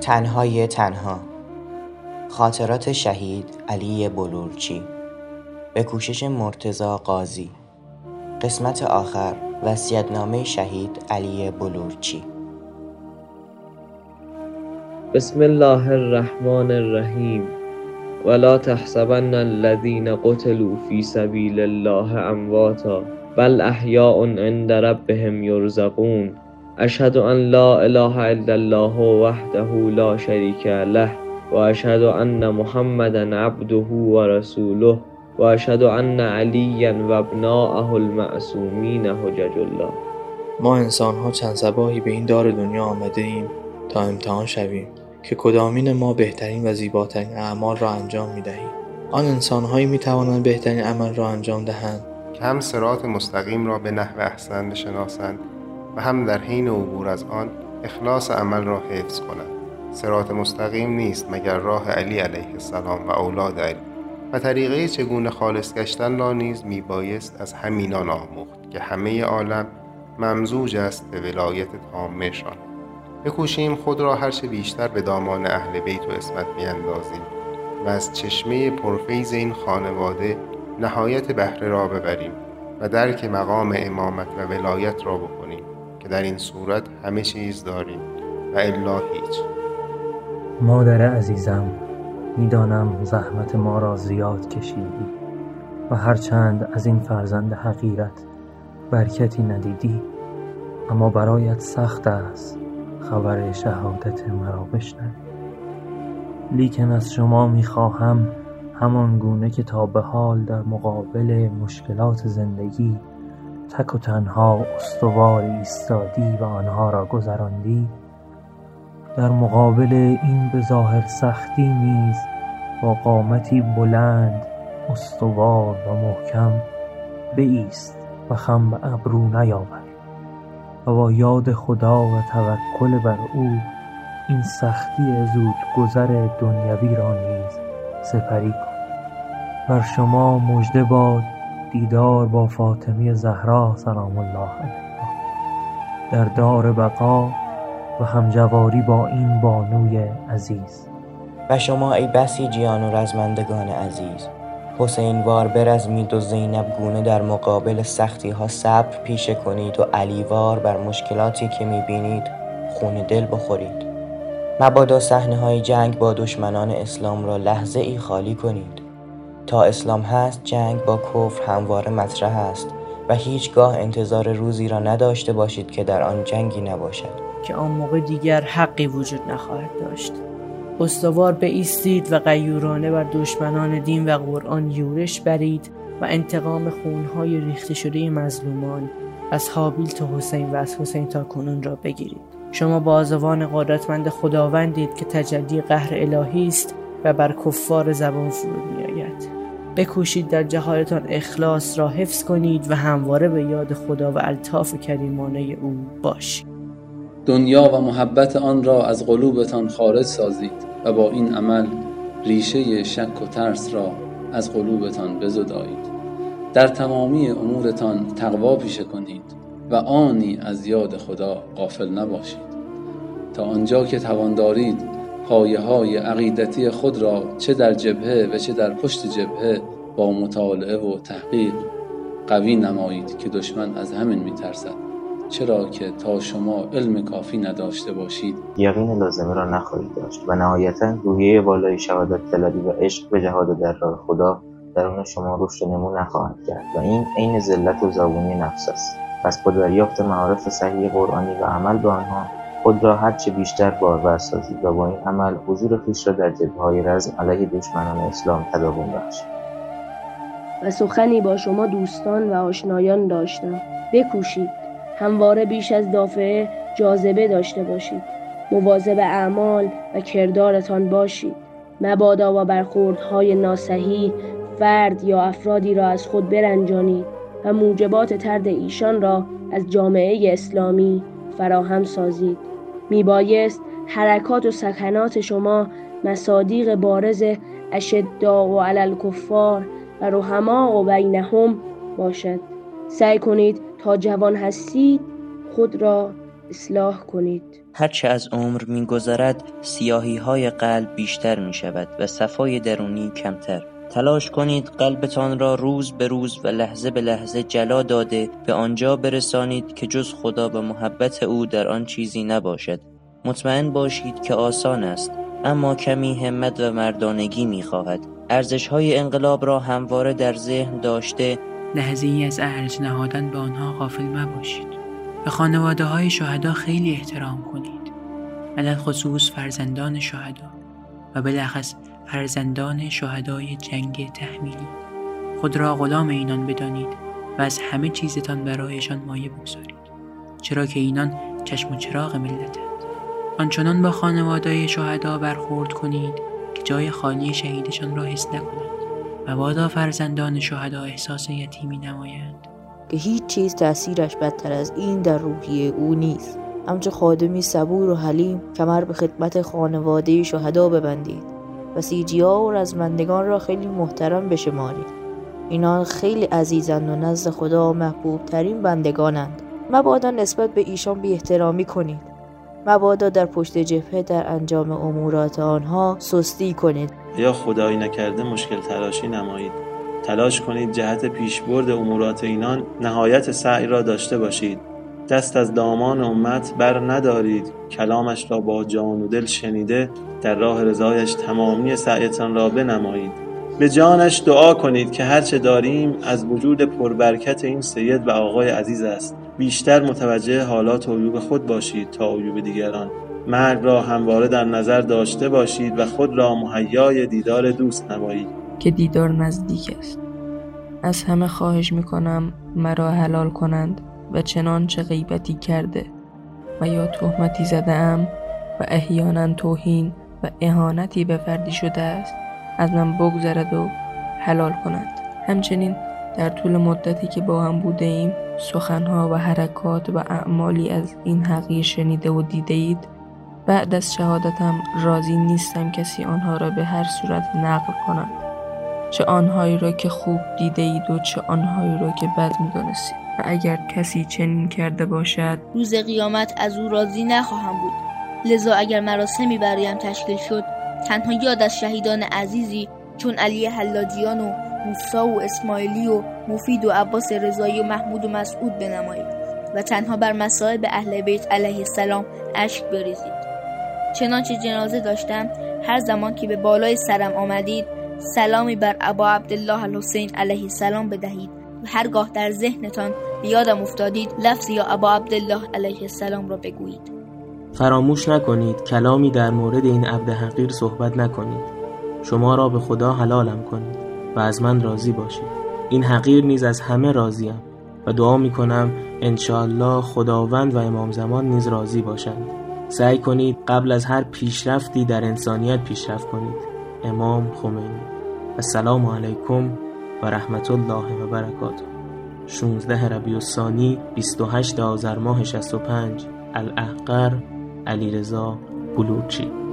تنهای تنها. خاطرات شهید علی بلورچی. به کوشش مرتزا قاضی. قسمت آخر وصیت‌نامه شهید علی بلورچی. بسم الله الرحمن الرحیم. ولا تحسبن الذين قتلوا في سبيل الله امواتا بل احیاء عند ربهم یرزقون. اشهد ان لا اله الا الله وحده لا شریک له و اشهد ان محمدا عبده و رسوله و اشهد ان علی و ابناءه المعصومین حجج الله. ما انسان ها چند سباهی به این دار دنیا آمده ایم تا امتحان شویم که کدامین ما بهترین و زیباترین اعمال را انجام می دهیم. آن انسان هایی می توانند بهترین عمل را انجام دهند. که هم سرات مستقیم را به نحو احسن بشناسند و هم در حین عبور از آن اخلاص عمل را حفظ کنند سرات مستقیم نیست مگر راه علی علیه السلام و اولاد علی. و طریقه چگونه خالص گشتن را نیز میبایست از همینان آموخت که همه عالم ممزوج است به ولایت تامشان بکوشیم خود را هرچه بیشتر به دامان اهل بیت و اسمت بیندازیم و از چشمه پرفیز این خانواده نهایت بهره را ببریم و درک مقام امامت و ولایت را بکنیم. که در این صورت همه چیز داریم و الا هیچ. مادر عزیزم می‌دانم زحمت ما را زیاد کشیدی و هرچند از این فرزند حقیرت برکتی ندیدی اما برایت سخت است خبر شهادت مرا بشنوی. لیکن از شما می‌خواهم همان گونه که تا به حال در مقابل مشکلات زندگی تک و تنها استوار ایستادی و آنها را گذراندی. در مقابل این به ظاهر سختی نیز با قامتی بلند استوار و محکم بایست و خم به ابرو نیاور و با یاد خدا و توکل بر او این سختی زود گذر دنیوی را نیز سپری کن. بر شما مژده باد دیدار با فاطمه زهرا سلام الله علیها. در دار بقا و همجواری با این بانوی عزیز. و شما ای بسیجیان و رزمندگان عزیز حسین وار برزمید و زینب گونه در مقابل سختی ها صبر پیشه کنید و علیوار بر مشکلاتی که می‌بینید خون دل بخورید. مبادا صحنه های جنگ با دشمنان اسلام را لحظه ای خالی کنید. تا اسلام هست جنگ با کفر همواره مطرح است و هیچگاه انتظار روزی را نداشته باشید که در آن جنگی نباشد. که آن موقع دیگر حقی وجود نخواهد داشت. استوار ایستید و غیورانه بر دشمنان دین و قرآن یورش برید و انتقام خونهای ریخته شده مظلومان از حابیل تا حسین و از حسین تا کنون را بگیرید. شما بازوان قدرتمند خداوندید که تجلی قهر الهی است و بر کفار زبان میآید. بکوشید در جهالتان اخلاص را حفظ کنید و همواره به یاد خدا و الطاف کریمانه او باشید. دنیا و محبت آن را از قلوبتان خارج سازید و با این عمل ریشه شک و ترس را از قلوبتان بزدایید. در تمامی امورتان تقوا پیشه کنید و آنی از یاد خدا غافل نباشید. تا آنجا که توان دارید پایه های عقیدتی خود را چه در جبهه و چه در پشت جبهه با مطالعه و تحقیق قوی نمایید که دشمن از همین میترسد. چرا که تا شما علم کافی نداشته باشید. یقین لازمه را نخواهید داشت و نهایتا روحیه بالای شهادت طلبی و عشق به جهاد در راه خدا درون شما رشد نمو نخواهد کرد و این عین ذلت و زبونی نفس است. پس با دریافت معارف صحیح قرآنی و عمل به آنها خود را هرچه بیشتر بارور سازید و با این عمل حضور خویش را در های رزم علیه دشمنان اسلام تداوم بخشید. و سخنی با شما دوستان و آشنایان داشتم. بکوشید. همواره بیش از دافعه جاذبه داشته باشید. مواظب اعمال و کردارتان باشید. مبادا و برخوردهای ناسحی فرد یا افرادی را از خود برنجانید و موجبات ترد ایشان را از جامعه اسلامی فراهم سازید. میبایست حرکات و سکنات شما مصادیق بارز اشداء و علل کفار و رحما و بینهم باشد. سعی کنید تا جوان هستید خود را اصلاح کنید. هرچه از عمر میگذرد سیاهی های قلب بیشتر می شود و صفای درونی کمتر. تلاش کنید قلبتان را روز به روز و لحظه به لحظه جلا داده به آنجا برسانید که جز خدا و محبت او در آن چیزی نباشد. مطمئن باشید که آسان است اما کمی همت و مردانگی می خواهد ارزش های انقلاب را همواره در ذهن داشته. لحظه ای از ارج نهادن به آنها غافل مباشید. به خانواده های شهدا خیلی احترام کنید. علل خصوص فرزندان شهدا و بلخص فرزندان شهدای جنگ تحمیلی. خود را غلام اینان بدانید و از همه چیزتان برایشان مایه بگذارید. چرا که اینان چشم و چراغ ملتند. آنچنان با خانواده شهدا برخورد کنید که جای خالی شهیدشان را حس نکنند. مبادا فرزندان شهدا احساس یتیمی نمایند. که هیچ چیز تأثیرش بدتر از این در روحیه او نیست. همچه خادمی صبور و حلیم کمر به خدمت خانواده شهدا ببندید. و سیجیا و رزمندگان را خیلی محترم بشمارید. اینان خیلی عزیزند و نزد خدا محبوب ترین بندگانند. مبادا نسبت به ایشان بی احترامی کنید. مبادا در پشت جبهه در انجام امورات آنها سستی کنید. یا خدایی نکرده مشکل تلاشی نمایید. تلاش کنید جهت پیشبرد امورات اینان نهایت سعی را داشته باشید. دست از دامان امت بر ندارید. کلامش را با جان و دل شنیده در راه رضایش تمامی سعیتان را بنمایید. به جانش دعا کنید که هرچه داریم از وجود پربرکت این سید و آقای عزیز است. بیشتر متوجه حالات و عیوب خود باشید تا عیوب دیگران. مرگ را همواره در نظر داشته باشید و خود را مهیای دیدار دوست نمایید. که دیدار نزدیک است. از همه خواهش می‌کنم مرا حلال کنند. و چنانچه غیبتی کرده و یا تهمتی زده ام و احیانا توهین و اهانتی به فردی شده است از من بگذرد و حلال کنند همچنین در طول مدتی که با هم بوده ایم سخنها و حرکات و اعمالی از این حقیر شنیده و دیده اید بعد از شهادتم راضی نیستم کسی آنها را به هر صورت نقل کند. چه آنهایی را که خوب دیده اید و چه آنهایی را که بد می‌دانستید. و اگر کسی چنین کرده باشد روز قیامت از او راضی نخواهم بود. لذا اگر مراسمی برایم تشکیل شد تنها یاد از شهیدان عزیزی چون علی حلاجیان و موسا و اسماعیلی و مفید و عباس رضایی و محمود و مسعود بنمایید و تنها بر مصائب اهل بیت علیه السلام اشک بریزید. چنانچه جنازه داشتم هر زمان که به بالای سرم آمدید سلامی بر ابا عبدالله الحسین علیه السلام بدهید. هرگاه در ذهنتان یادم افتادید لفظ یا ابا عبدالله علیه السلام را بگویید. فراموش نکنید کلامی در مورد این عبد حقیر صحبت نکنید. شما را به خدا حلالم کنید و از من راضی باشید. این حقیر نیز از همه راضیم و دعا می کنم انشاءالله خداوند و امام زمان نیز راضی باشند. سعی کنید قبل از هر پیشرفتی در انسانیت پیشرفت کنید. امام خمینی. السلام علیکم و رحمت الله و برکاته. 16 ربیع الثانی 28 آذر ماه 65 الاحقر علیرضا بلوچی.